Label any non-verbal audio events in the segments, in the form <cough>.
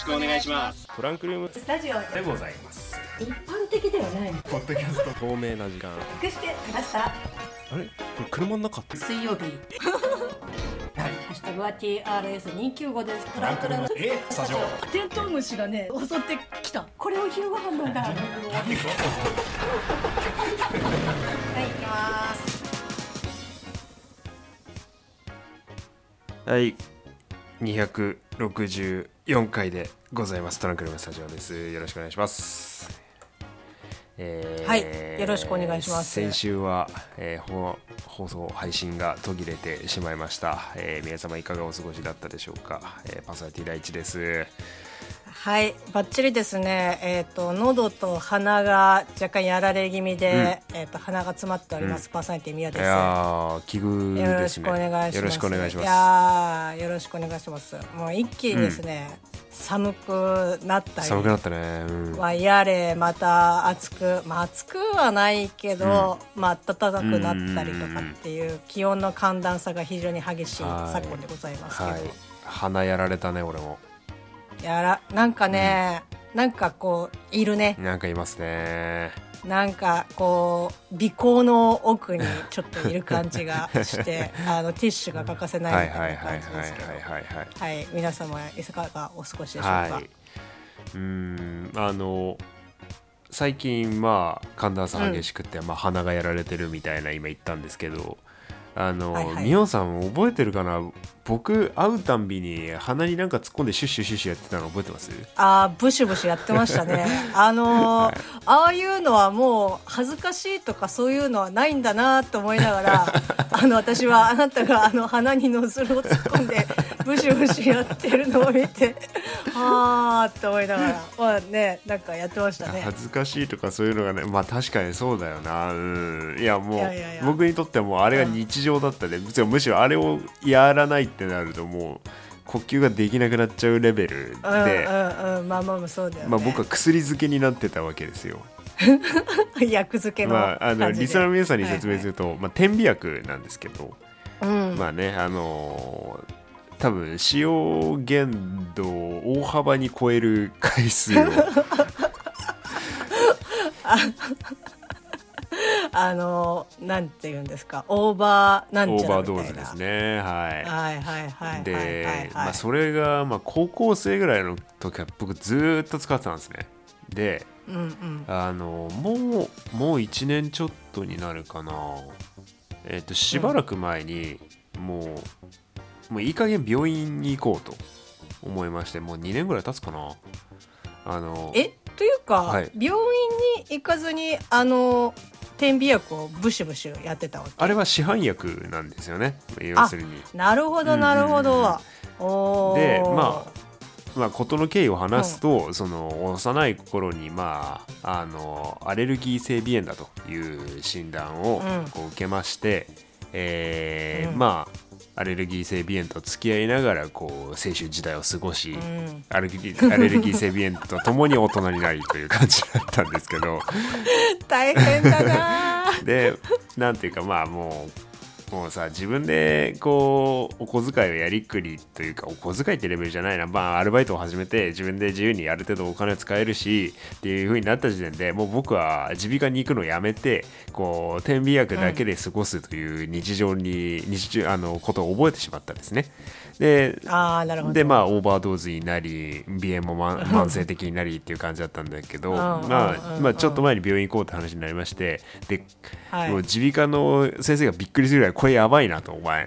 しくお願いします。トランクルームスタジオでございます。一般的ではない。ポッドキャスト。透明な時間。隠してくださあれ？これ車の中って？水曜日。はい。ハッシュタグは TRS295 です。トランクルーム。え？スタジオ。テントウムシがね襲ってきた。これを昼ご飯なんだ。はい行きます。はい264回でございます。トランクルームスタジオです。よろしくお願いします。えーはい。よろしくお願いします。先週は、えーほ放送配信が途切れてしまいました、えー皆様いかがお過ごしだったでしょうか、えーパーソナリティ第一ですはい、バッチリですね。えっ、と喉と鼻が若干やられ気味で、えっ、と鼻が詰まっております。パーソナリティ宮いです。やー奇遇よろしですねくお願いします。よろしくお願いしますいやーよろしくお願いします。もう一気にですね、寒くなったり。寒くなったねうんまあ、やれまた暑く、まあ、暑くはないけど、まあ暖かくなったりとかっていう気温の寒暖差が非常に激しい昨今でございますけど、はい鼻やられたね俺もやらなんかね、なんかこういるね。なんかいますね。なんかこう鼻孔の奥にちょっといる感じがして <laughs> あのティッシュが欠かせないみたいなはいはいはいはい感じですけど。はいはいはいはい皆様いかがお過ごしでしょうか、はい。うーんあの最近まあ寒暖差激しくて、まあ、鼻がやられてるみたいな今言ったんですけどあの、はいはい。さん覚えてるかな？僕会うたんびに鼻になんか突っ込んでシュッシュシュッシュやってたの覚えてます？あーブシュブシュやってましたね。<laughs> あのーああいうのはもう恥ずかしいとかそういうのはないんだなと思いながら <laughs> あの私はあなたがあの鼻にノズルを突っ込んでブシュブシュやってるのを見てはあって思いながらまあねなんかやってましたね。恥ずかしいとかそういうのがねまあ確かにそうだよな。うん。いやもう僕にとってはもうあれが日常だったね、むしろむしろあれをやらないってなるともう呼吸ができなくなっちゃうレベルで、うんうんうん。まあまあまあそうだよね、まあ、僕は薬漬けになってたわけですよ。<laughs> 薬漬けのまあ、あのリスナーの皆さんに説明すると、まあ、点鼻薬なんですけど、うん。まあねあのー多分使用限度を大幅に超える回数を <laughs> あのなんて言うんですかオーバーなんオーちゃらバードーズみたいなですね。ははいはいはいい。はいはい。で、はいまあ、それが、まあ、高校生ぐらいの時は僕ずーっと使ってたんですね。でうんうん。あのもうもう1年ちょっとになるかな。えっ、としばらく前に、もうもういい加減病院に行こうと思いましてもう2年ぐらい経つかな。あのえというか、はい。病院に行かずにあの点鼻薬をブシュブシュやってたわけ。あれは市販薬なんですよね。要するに。なるほどなるほど、おー。でまあまあ、事の経緯を話すと、その幼い頃に、まあ、あのアレルギー性鼻炎だという診断をうん。こう受けまして、えーうん。まあアレルギー性鼻炎と付き合いながらこう青春時代を過ごし、うん。アレルギーアレルギー性鼻炎とともに大人になりという感じだったんですけど。<laughs> 大変だなでなんていうかまあもうもうさ自分でこうお小遣いをやりくりというかお小遣いってレベルじゃないな。まあアルバイトを始めて自分で自由にある程度お金を使えるしっていう風になった時点でもう僕は耳鼻科に行くのをやめてこう点鼻薬だけで過ごすという日常に、日常あのことを覚えてしまったんですね。でああなるほど。でまあオーバードーズになり鼻炎も慢 <laughs> 慢性的になりっていう感じだったんだけどうんまあまあちょっと前に病院行こうって話になりましてではい。もう耳鼻科の先生がびっくりするぐらいこれやばいなと <laughs> お前。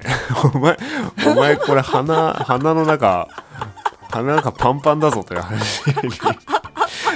お前お前これ鼻鼻の中鼻の中パンパンだぞという話に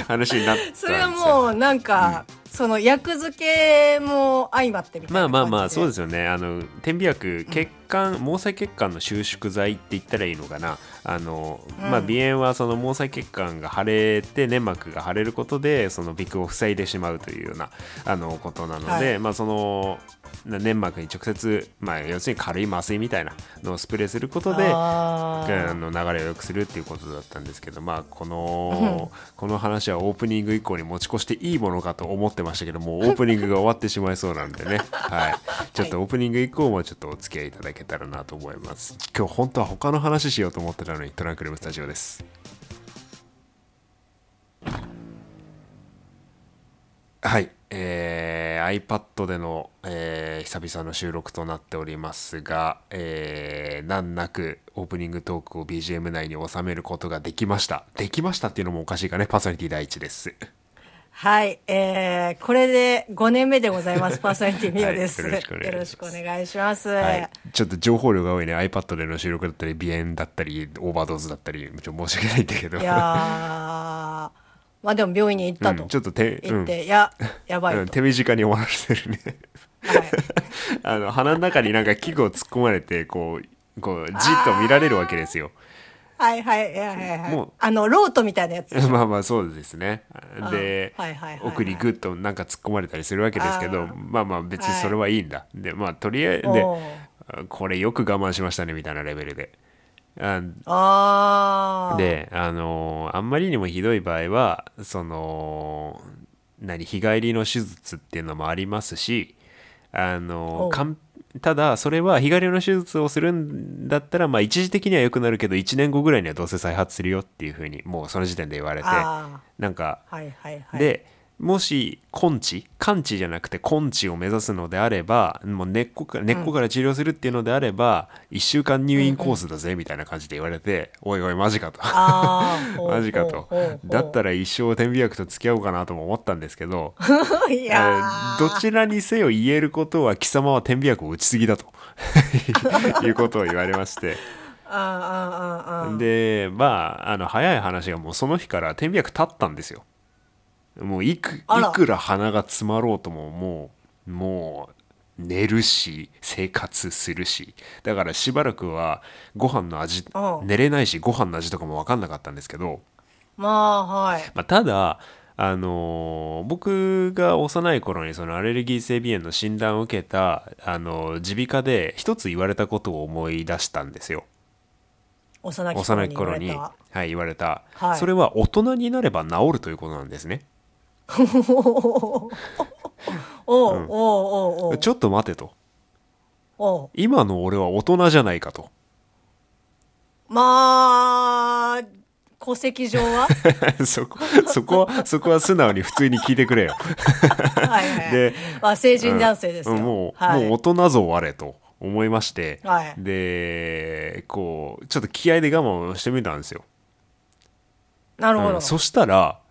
話になったそれはもうなんか、その薬漬けも相まってみたいまあなまあまあそうでですよね。あの点鼻薬血管、毛細血管の収縮剤って言ったらいいのかな。あの、うん。まあ鼻炎はその毛細血管が腫れて粘膜が腫れることでその鼻腔を塞いでしまうというようなあのことなので、はい。まあそのな粘膜に直接、まあ、要するに軽い麻酔みたいなのをスプレーすることであの流れを良くするっていうことだったんですけどまあこの、この話はオープニング以降に持ち越していいものかと思ってってましたけどもオープニングが終わってしまいそうなんでね、<laughs> はい、ちょっとオープニング以降もちょっとお付き合いいただけたらなと思います。今日本当は他の話しようと思ってたのにトランクルームスタジオです。はい、えー、iPad での、えー、久々の収録となっておりますが、えー、難なくオープニングトークを BGM 内に収めることができました。できましたっていうのもおかしいかね、パーソナリティ第一です。はい、えー、これで5年目でございます。<laughs> パーソナリティミオです。はいよろしくお願いしますよろしくお願いします。はい、ちょっと情報量が多いね iPad での収録だったり鼻炎だったりオーバードーズだったりちょっと申し訳ないんだけどいやー、まあでも病院に行ったと。うんちょっと手行って、や、やばいと。うん手短に終わらせてるねはい。<laughs> あの鼻の中になんか器具を突っ込まれてこうこうじっと見られるわけですよはいはいはいはいはい。もう。あの、ロートみたいなやつ。<laughs> まあまあそうですね。で、はいはいはいはい。奥にグッとなんか突っ込まれたりするわけですけどあー。まあまあ別にそれはいいんだ、でまあとりあえずでおこれよく我慢しましたねみたいなレベルで。ああー。であのあんまりにもひどい場合はその何日帰りの手術っていうのもありますしあのかんただそれは日帰りの手術をするんだったらまあ一時的には良くなるけど1年後ぐらいにはどうせ再発するよっていうふうにもうその時点で言われてあなんかーはいはいはい。でもし根治完治じゃなくて根治を目指すのであればもう根っこから根っこから治療するっていうのであれば、1週間入院コースだぜみたいな感じで言われて、おいおいマジかと。<laughs> マジかと。だったら一生点鼻薬と付き合おうかなとも思ったんですけど <laughs> いやー。どちらにせよ言えることは貴様は点鼻薬を打ちすぎだと。<laughs> いうことを言われまして。でまああの早い話がもうその日から点鼻薬立ったんですよもういくいくら鼻が詰まろうとももうもう寝るし生活するし。だからしばらくはご飯の味うん。寝れないしご飯の味とかも分かんなかったんですけど、まあはい。まあ、ただあのー僕が幼い頃にそのアレルギー性鼻炎の診断を受けたあの耳鼻科で一つ言われたことを思い出したんですよ。幼き頃に。はい、言われた、はい。それは大人になれば治るということなんですねおうおうおうおうちょっと待てと。おう今の俺は大人じゃないかと。まあ、戸籍上は？<laughs> そこそこはそこは素直に普通に聞いてくれよ。<laughs> はいはいはい。でまあ、成人男性ですよ。うん。もう、はい、もう大人像あれと思いまして、はい。でこうちょっと気合で我慢をしてみたんですよ。なるほど。うん。そしたら、うん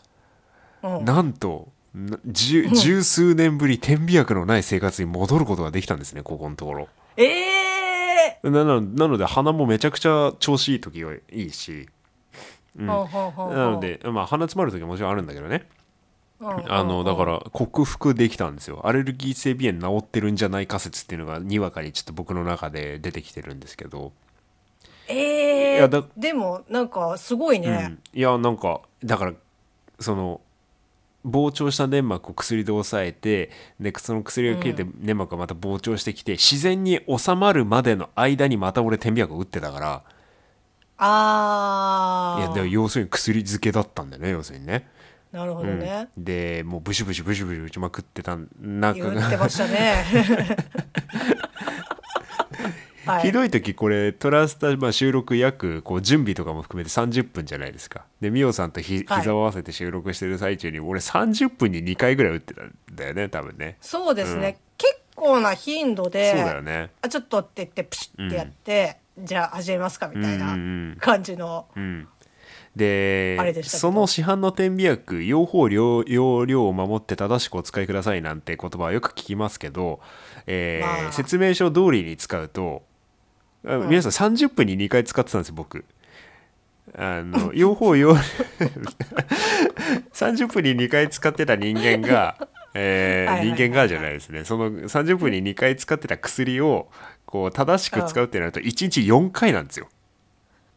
なんとな十十数年ぶり点鼻薬のない生活に戻ることができたんですねここのところ。ええなのなので鼻もめちゃくちゃ調子いい時はいいし。うほうほうほうなの、で、まあ、鼻詰まる時はもちろんあるんだけどね。あのだから克服できたんですよ。アレルギー性鼻炎治ってるんじゃない仮説っていうのがにわかにちょっと僕の中で出てきてるんですけど、ええいやだでも、なんか、すごいね。うん、いやなんかだからその膨張した粘膜を薬で抑えてでその薬が切れて粘膜がまた膨張してきて、自然に収まるまでの間にまた俺点鼻薬を打ってたからああ。いやでも要するに薬漬けだったんだよね要するにね、なるほどね。でもうブシュブシュブシュブシュ打ちまくってたんなんか言ってましたね。<laughs> はひどい時これトラスタ、まあ、収録約こう準備とかも含めて30分じゃないですか。でミオさんとひはい。膝を合わせて収録してる最中に俺30分に2回ぐらい打ってたんだよね多分ね。そうですね。結構な頻度で、そうだよね。あ、ちょっとって言って、ピシッてやって、じゃあ始めますかみたいうんうんうなん。感じの。うん。であれでその市販の点鼻薬用法用用量を守って正しくお使いくださいなんて言葉はよく聞きますけど、えーまあ。説明書通りに使うと、あ皆さん30分に2回使ってたんですよ僕。あの <laughs> 用法用。<laughs> 30分に2回使ってた人間が、えー人間がじゃないですね。その30分に2回使ってた薬をこう正しく使うってなると1日4回なんですよ。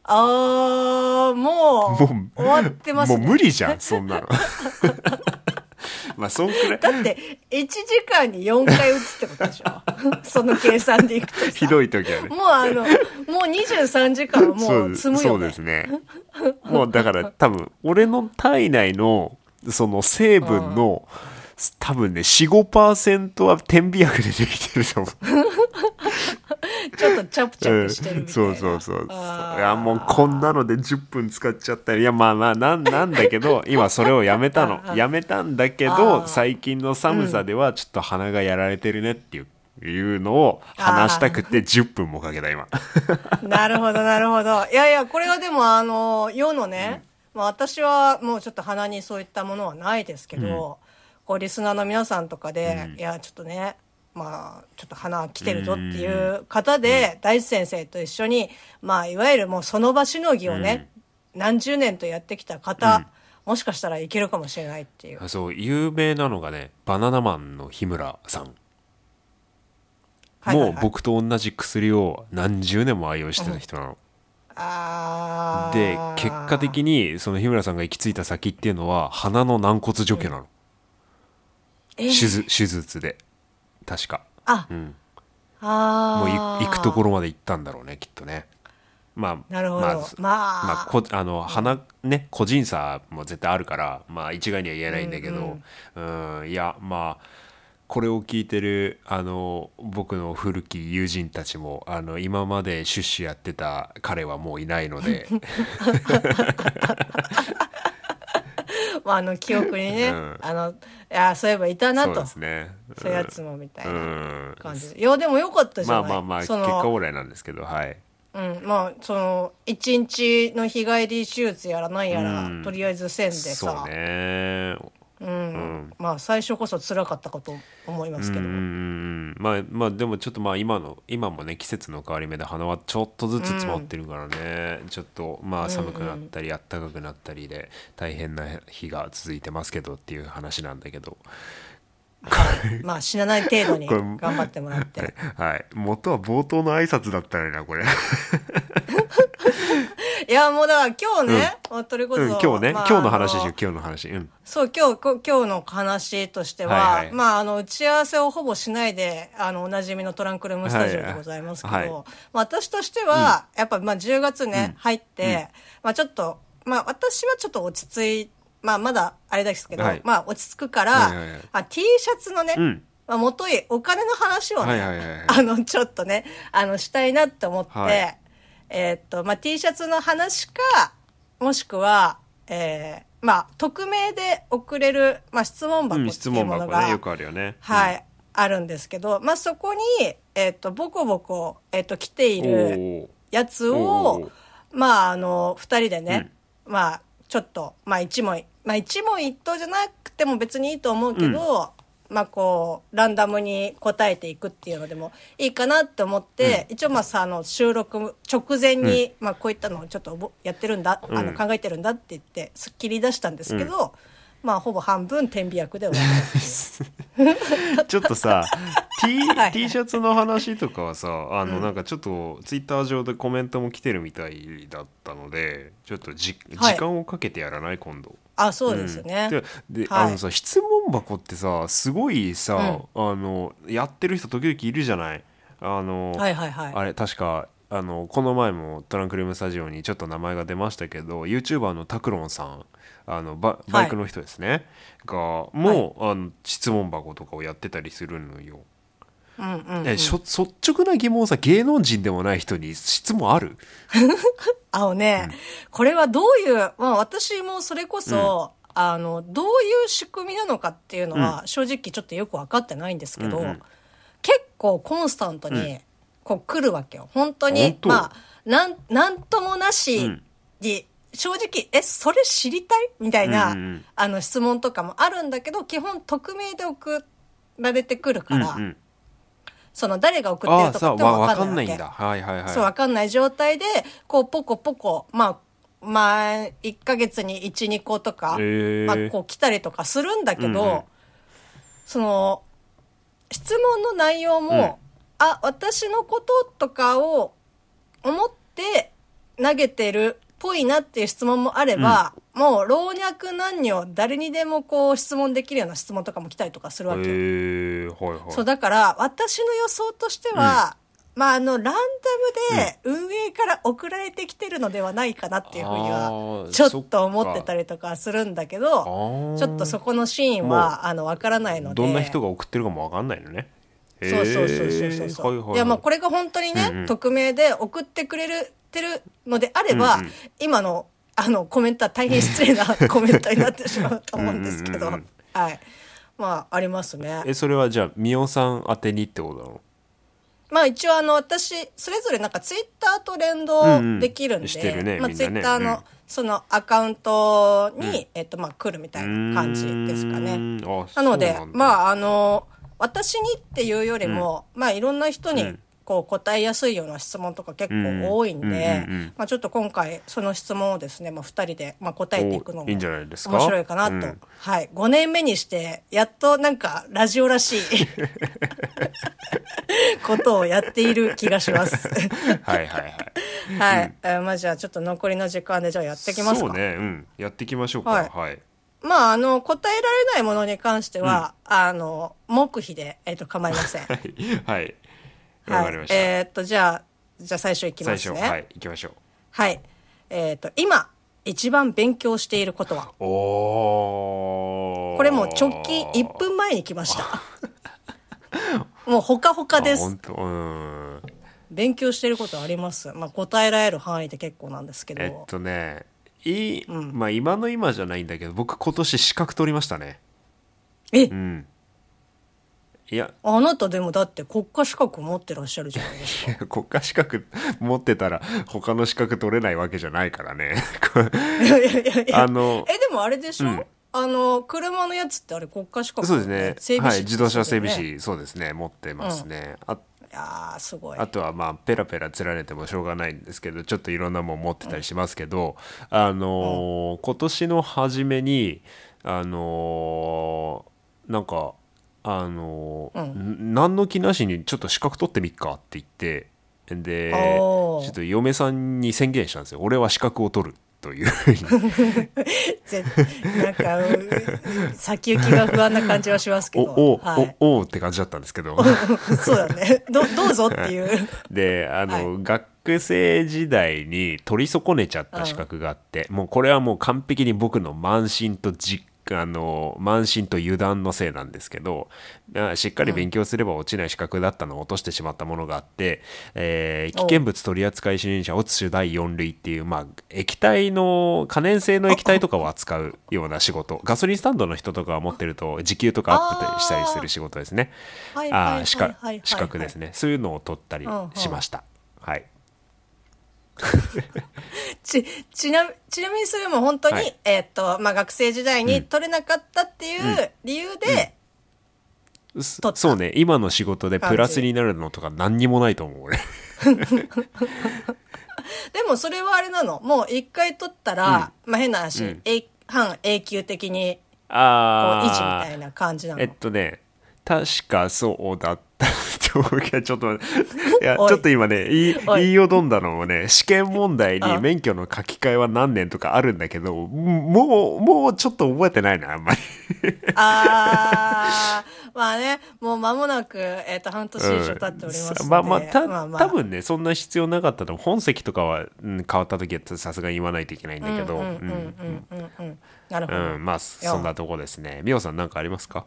あー、もう、もう終わってますね。もう無理じゃんそんなの <laughs> まあそんくらい。だって、1時間に4回打つってことでしょ？<laughs> その計算でいくとさ。ひどい時はね。もうあの、もう23時間はもう積むよ、ね。そうですね。もうだから多分俺の体内のその成分の多分ね45%は点鼻薬でできてると思う。<laughs> ちょっとチャプチャプしてるみたいな、うんそうそうそういやもうこんなので10分使っちゃったりいやまあまあなんなんだけど <laughs> 今それをやめたの。やめたんだけあどー。最近の寒さではちょっと鼻がやられてるねっていういうのを話したくて10分もかけた今。<laughs> なるほどなるほど。いやいやこれはでもあの世のね、まあ、私はもうちょっと鼻にそういったものはないですけど、こうリスナーの皆さんとかで、いやちょっとねまあちょっと鼻来てるぞっていう方で、大地先生と一緒にまあいわゆるもうその場しのぎをね、何十年とやってきた方、もしかしたらいけるかもしれないっていう。そう有名なのがねバナナマンの日村さん。はいはいはい。もう僕と同じ薬を何十年も愛用してた人なの、あー。で結果的にその日村さんが行き着いた先っていうのは鼻の軟骨除去なの、え手術手術で確か。あ、ん。あー。もうい行くところまで行ったんだろうねきっとね。まあなるほど。まあ、まあ。まあこあの鼻ね個人差も絶対あるからまあ一概には言えないんだけど。うんいやまあこれを聞いてるあの僕の古き友人たちもあの今までシュッシュやってた彼はもういないので <laughs> まあ、あの記憶にね、うん。あのいやそういえばいたなそうとですね。そういうやつもみたいうなん。感じで、いやでもよかったじまゃない。あまあまあ結果オーライなんですけどはい。うん、まあその一日の日帰り手術やらなんやら、うんとりあえずせんでそうさねうん。まあ最初こそ辛かったかと思いますけど、まあまあでもちょっとまあ今の今もね季節の変わり目で鼻はちょっとずつ詰まってるからね、ちょっとまあ寒くなったり暖かくなったりで大変な日が続いてますけどっていう話なんだけど。はい。まあ死なない程度に <laughs> 頑張ってもらって。はい。元は冒頭の挨拶だったのになこれ、<laughs> いやもうだから今日ね、まあそれこそ、うん、今日ね、まあ今日の話あしよう今日の話。うん。そう今日こ今日の話としては、はいはい。まああの打ち合わせをほぼしないであのおなじみのトランクルームスタジオでございますけど、はいはい。まあ、私としては、やっぱまあ10月ね、入って、まあちょっとまあ私はちょっと落ち着いまあまだあれですけど、はい。まあ落ち着くから、はいはいはい。あ T シャツのね、うん。まあ、もといお金の話をね、はいはいはいはい。あのちょっとねあのしたいなって思って、はいえーっとまあ T シャツの話かもしくはえーまあ匿名で送れる、まあ、質問箱うん、って質問いうものが、箱ね。よくあるよね。はい、あるんですけど、まあ、そこに、えーっとボコボコ、えーっと来ていうんるやつおをーまああの2人でね、まあちょっと、まあ、一問まあ一問一答じゃなくても別にいいと思うけど、まあこうランダムに答えていくっていうのでもいいかなって思って、一応まあさあの収録直前に、まあこういったのをちょっとぼやってるんだ、あのうん考えてるんだって言ってすっきり出したんですけど、まあほぼ半分天秤役で終わった。<laughs> ちょっとさ T, <laughs> はい T シャツの話とかはさあの、なんかちょっとツイッター上でコメントも来てるみたいだったのでちょっとじ、はい。時間をかけてやらない？今度。あそうですね、うん。でで、はい。あのさ質問箱ってさすごいさ、あのやってる人時々いるじゃない？あの、はいはいはい。あれ確かあのこの前もトランクルームスタジオにちょっと名前が出ましたけど YouTuber のタクロンさんあのババイクの人ですね、がもう、あの質問箱とかをやってたりするのよ。うんうんえしょ率直な疑問さ芸能人でもない人に質問ある？<laughs> あのね、これはどういう、まあ私もそれこそ、あの、どういう仕組みなのかっていうのは、正直ちょっとよく分かってないんですけど、うんうん。結構コンスタントに、こう来るわけよ。本当にまあ、なん、なんともなしうん。に、正直、え、それ知りたい？みたいな、うんうんうん。あの質問とかもあるんだけど、基本匿名で送られてくるから、うんうんその誰が送ってるとかっても分かんないいんだ。はいはいはい。そう、わかんない状態で、こう、ポコポコ、まあ、まあ、1ヶ月に1、2個とか、まあ、こう来たりとかするんだけど、うんうん。その、質問の内容も、うん。あ、私のこととかを思って投げてるっぽいなっていう質問もあれば、もう老若男女誰にでもこう質問できるような質問とかも来たりとかするわけはいはい。そう、だから、私の予想としては、まあ、あの、ランダムで運営から送られてきてるのではないかなっていうふうにあは、ーちょっと思ってたりとかするんだけど、ーちょっとそこのシーンは、あの、わからないので。どんな人が送ってるかもわかんないのね。そうそうそうそうそういやまあこれが本当にね、うんうん。匿名で送ってくれるてるのであれば、うんうん。今のあのコメントは大変失礼な <laughs> コメントになってしまうと思うんですけど。うんはい。まあありますね。えそれはじゃあみおさん宛てにってことなの？まあ一応あの私それぞれなんかツイッターと連動できるんで、まあツイッターの、うん。そのアカウントに、えっとまあ来るみたいな感じですかね。ねなので、あまあ、あの、私にっていうよりも、まあ、いろんな人にうん、こう、答えやすいような質問とか結構多いんうんうんでうんうん、まあ、ちょっと今回、その質問をですね、まあ、二人で、まあ、答えていくのも、いいんじゃないですか？面白いかなと。うん。はい。5年目にして、やっとなんか、ラジオらしい <laughs> ことをやっている気がします。はいはいはい。はい。えーまあ、じゃあ、ちょっと残りの時間で、じゃあやっていきますか。そうね。うん。やっていきましょうか。はい。はい。まあ、あの、答えられないものに関しては、あの、黙秘で、えっ、と、構いません。はい。はいわかりましたえーっと、じゃあ、じゃあ最初いきますね。最初はい行きましょうはい。えーっと、今、一番勉強していることは？おーこれもう直近1分前に来ました。<laughs> もうほかほかですあ本。当うん勉強していることあります？まあ、答えられる範囲で結構なんですけど。えっとねいい、まあ今の今じゃないんだけど僕今年資格取りましたねえ？うんいや。あなたでもだって国家資格持ってらっしゃるじゃないですか。国家資格 <laughs> 持ってたら他の資格取れないわけじゃないからね。いやいやいやいや。あのえ、でもあれでしょ、うん。あの、車のやつってあれ国家資格そうですね。整備士はい自動車整備士そうですね。持ってますね、あいやーすごい。あとはまあペラペラ連ねてもしょうがないんですけどちょっといろんなもん持ってたりしますけど、あのー今年の初めにあのーなんかあのーん。何の気なしにちょっと資格取ってみっかって言ってでちょっと嫁さんに宣言したんですよ。俺は資格を取るというふうに。<laughs> ぜなんか、う先行きが不安な感じはしますけど。おお、はい、おおって感じだったんですけど。<laughs> そうだね。ど、どうぞっていう。であの、は学生時代に取り損ねちゃった資格があって、もうこれはもう完璧に僕の慢心と実あの慢心と油断のせいなんですけどあしっかり勉強すれば落ちない資格だったのを落としてしまったものがあって、えー危険物取扱主任者オツ種第4類っていう、まあ、液体の可燃性の液体とかを扱うような仕事。ガソリンスタンドの人とかが持ってると時給とかアップしたりする仕事ですね。資格ですね。そういうのを取ったりしました、はい <laughs> ち、ちな、ちなみにそれも本当に、はい。えーっと、まあ、学生時代に取れなかったっていう理由で、そ取った。そうね。今の仕事でプラスになるのとか何にもないと思う俺。<laughs> でもそれはあれなの。もう一回取ったら、まあ、変な話、うん。永半永久的に、こう、あ維持みたいな感じなの。えっとね。確かそうだったちょっといやちょっと今ね言い。言いよどんだのもね <laughs> 試験問題にあ。免許の書き換えは何年とかあるんだけどもうもうちょっと覚えてないなあんまり。あー、まあね、もう間もなく、えっ、と、半年以上経っておりますので、うん。まあまあた、まあまあ。多分ねそんな必要なかったと本籍とかは、うん、変わった時はさすがに言わないといけないんだけど。うんうんうんうんうんうん。なるほど、うんまあそんなとこですね。みおさん何かありますか？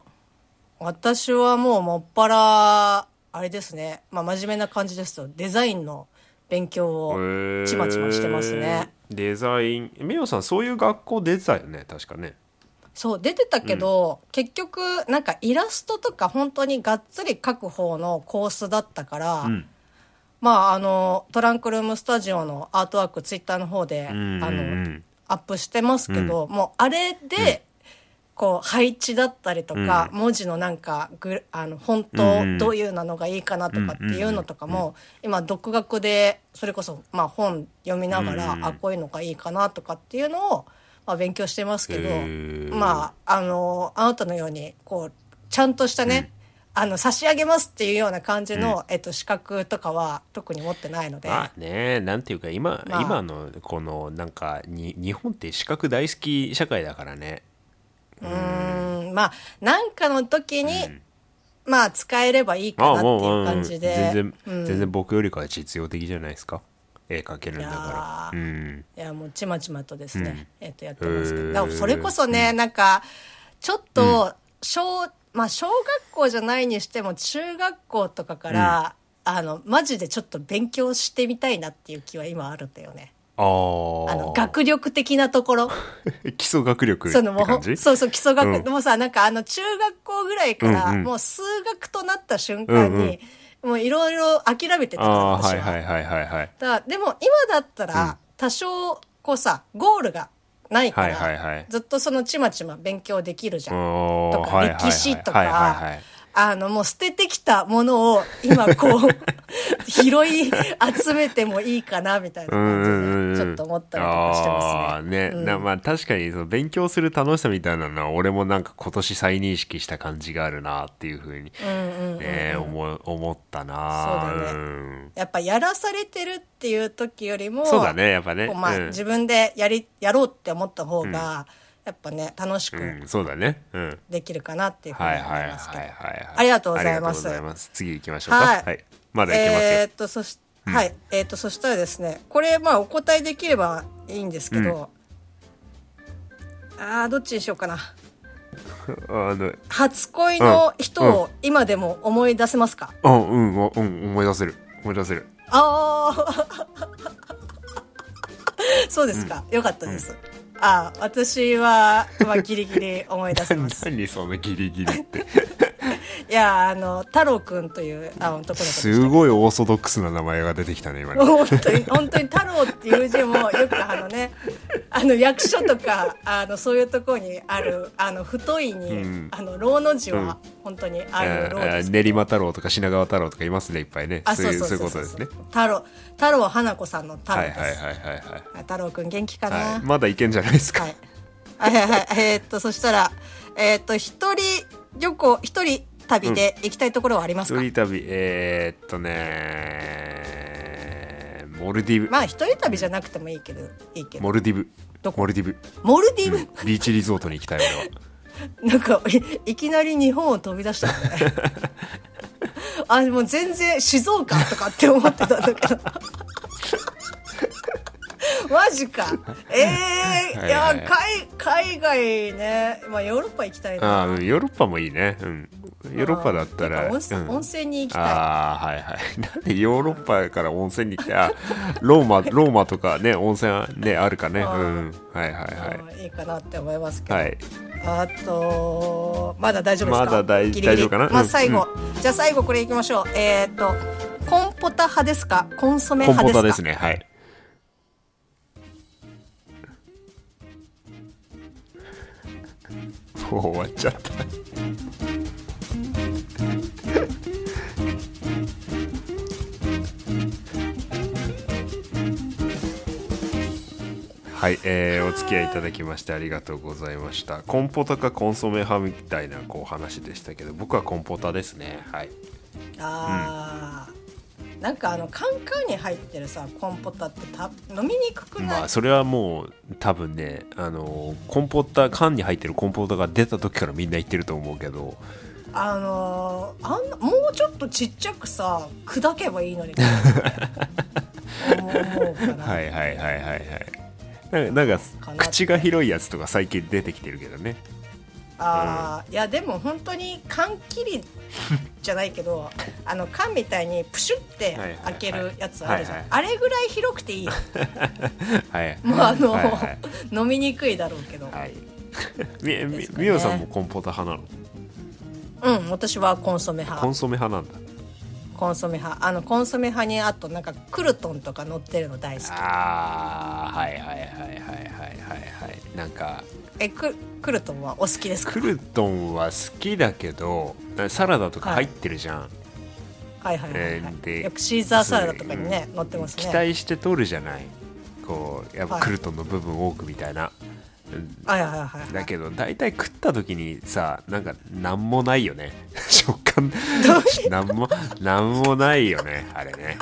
私はもうもっぱらあれですね、まあ、真面目な感じですとデザインの勉強をちまちましてますね、えーデザイン。みおさんそういう学校出てたよね？確かね。そう出てたけど、結局なんかイラストとか本当にがっつり描く方のコースだったから、うん。まああのトランクルームスタジオのアートワークツイッターの方で、うんうんうあのんアップしてますけど、もうあれで、こう配置だったりとか、文字のなんかグあのフォンうん。うんトどういうなのがいいかなとかっていうのとかも、今独学でそれこそまあ本読みながら、うん。あこういうのがいいかなとかっていうのを、まあ、勉強してますけど、まああのあなたのようにこうちゃんとしたね、あの差し上げますっていうような感じの、えっと、資格とかは特に持ってないので。まあねなんていうか今、まあ。今のこのなんかに日本って資格大好き社会だからねうーん。まあなんかの時に、まあ使えればいいかなっていう感じで。全然、うん。全然僕よりかは実用的じゃないですか？絵描けるんだいから。いやもうちまちまとですね、うん。えっとやってますけど。だからそれこそね、なんかちょっと小まあ小学校じゃないにしても中学校とかから、あのマジでちょっと勉強してみたいなっていう気は今あるんだよねあの学力的なところ。<laughs> 基礎学力そのもうそうそう基礎学、うん。でもさなんかあの中学校ぐらいから、うんうん。もう数学となった瞬間に、うんもういろいろ諦めてたから私は、はいはいはいはいはい。だでも今だったら多少こうさゴールがないから、はいはいはいずっとそのちまちま勉強できるじゃん。とかはいはいはい歴史とかはいはいはいあのもう捨ててきたものを今こう <laughs> 拾い集めてもいいかなみたいな感じでちょっと思ったりとかしてますあね。ーねなまあ確かにその勉強する楽しさみたいなのは俺もなんか今年再認識した感じがあるなっていうふうにうんうんうんね思思ったな。そうだね。ん。やっぱやらされてるっていう時よりもそうだねやっぱね。まあうん。自分でやりやろうって思った方が、やっぱね楽しくうんそうだね。うん。できるかなっていうふうに思はいますけど。ありがとうございます。次行きましょうか。はい。はい。まだ行けますよ。えーっとそし、はい。えーっとそしたらですねこれまあお答えできればいいんですけど、あーどっちにしようかな。<laughs> あの初恋の人を今でも思い出せますか、うんうんうん思い出せる。思い出せる。ああ <laughs> そうですか、よかったです、あ私は、まあ、ギリギリ思い出せます。<laughs> 何そのギリギリって。<laughs> いやあの太郎くんというあ男の子すごいオーソドックスな名前が出てきたね今ね。<laughs> 本当に本当に太郎っていう字もよくあのねあの役所とかあのそういうところにあるあの太いに、うん。あの老の字は本当にある老です、練馬太郎とか品川太郎とかいますねいっぱいね。あそういうそういうそうことですね。太郎太郎花子さんの太郎はいです、はいはいはい。あ太郎くん元気かな、はい、はい、まだいけんじゃないですか、はい。はいはいはい。えーっと、そしたら、えーっと、一人旅行、一人旅で行きたいところはありますか、一人旅えー、っとねモルディブ、まあ、一人旅じゃなくてもいいけど、いいけど。モルディブどこモルディブモルディブ、ビーチリゾートに行きたい俺はなんかい、いきなり日本を飛び出したね。あ、もう全然静岡とかって思ってたんだけど。<laughs> マジか。ええー、いや、はい。はい海、海外ね、まあヨーロッパ行きたいな。ああヨーロッパもいいね。うん。ヨーロッパだったら温泉うん。温泉に行きたい。ああはいはい。<laughs> なんでヨーロッパから温泉に来てあローマ <laughs> ローマとかね温泉ねあるかね？うん。はいはいうんいいかなって思いますけど、はい。はいあとまだ大丈夫ですか？まだ大丈夫かな？まあうん最後、じゃあ最後これいきましょう。えっ、とコンポタ派ですか？コンソメコンポ派ですか？タですね。はいう終わっちゃった。はい、えーお付き合いいただきましてありがとうございました。コンポタかコンソメ派みたいなこう話でしたけど僕はコンポタですね。はい。あー。なんかあのカンカンに入ってるさコンポタってた飲みにくくない、まあそれはもう多分ねあのコンポタ缶に入ってるコンポタが出た時からみんな言ってると思うけど。あのーあんなもうちょっとちっちゃくさ砕けばいいのに思う。かな、<laughs> はいはいはいはいはい。なんかなんかかな口が広いやつとか最近出てきてるけどねああ、いやでも本当に缶切り <laughs> じゃないけどあの缶みたいにプシュって開けるやつあるじゃん、はいはい。あれぐらい広くていい。よはい。<laughs> もうあの、はいはい。飲みにくいだろうけど、はい。<laughs> みみみおさんもコンポタ派なの？うん私はコンソメ派。コンソメ派なんだコンソメ派あのコンソメ派にあとなんかクルトンとか乗ってるの大好き。あーはいはいはいはいはいはいはい。なんかえククルトンはお好きですか？クルトンは好きだけどサラダとか入ってるじゃん、はいはいはい、はい。えーでよくシーザーサラダとかにね乗ってます期ね待して取るじゃない？こうやっぱはい。クルトンの部分多くみたいな、はいはいはいはいだけど大体食った時にさなんか何もないよね。<laughs> 食感なんもなんもないよねあれね。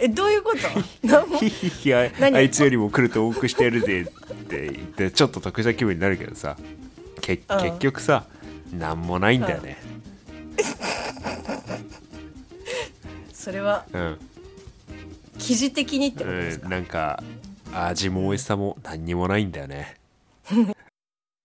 えどういうこと？ヒヒヒあ何？あいつよりもクルトン多くしてやるぜって言ってちょっと得した気分になるけどさ。けうん。結局さ何もないんだよね。<laughs> それはうん、記事的にってことですか、うん、なんか味も美味しさも何にもないんだよね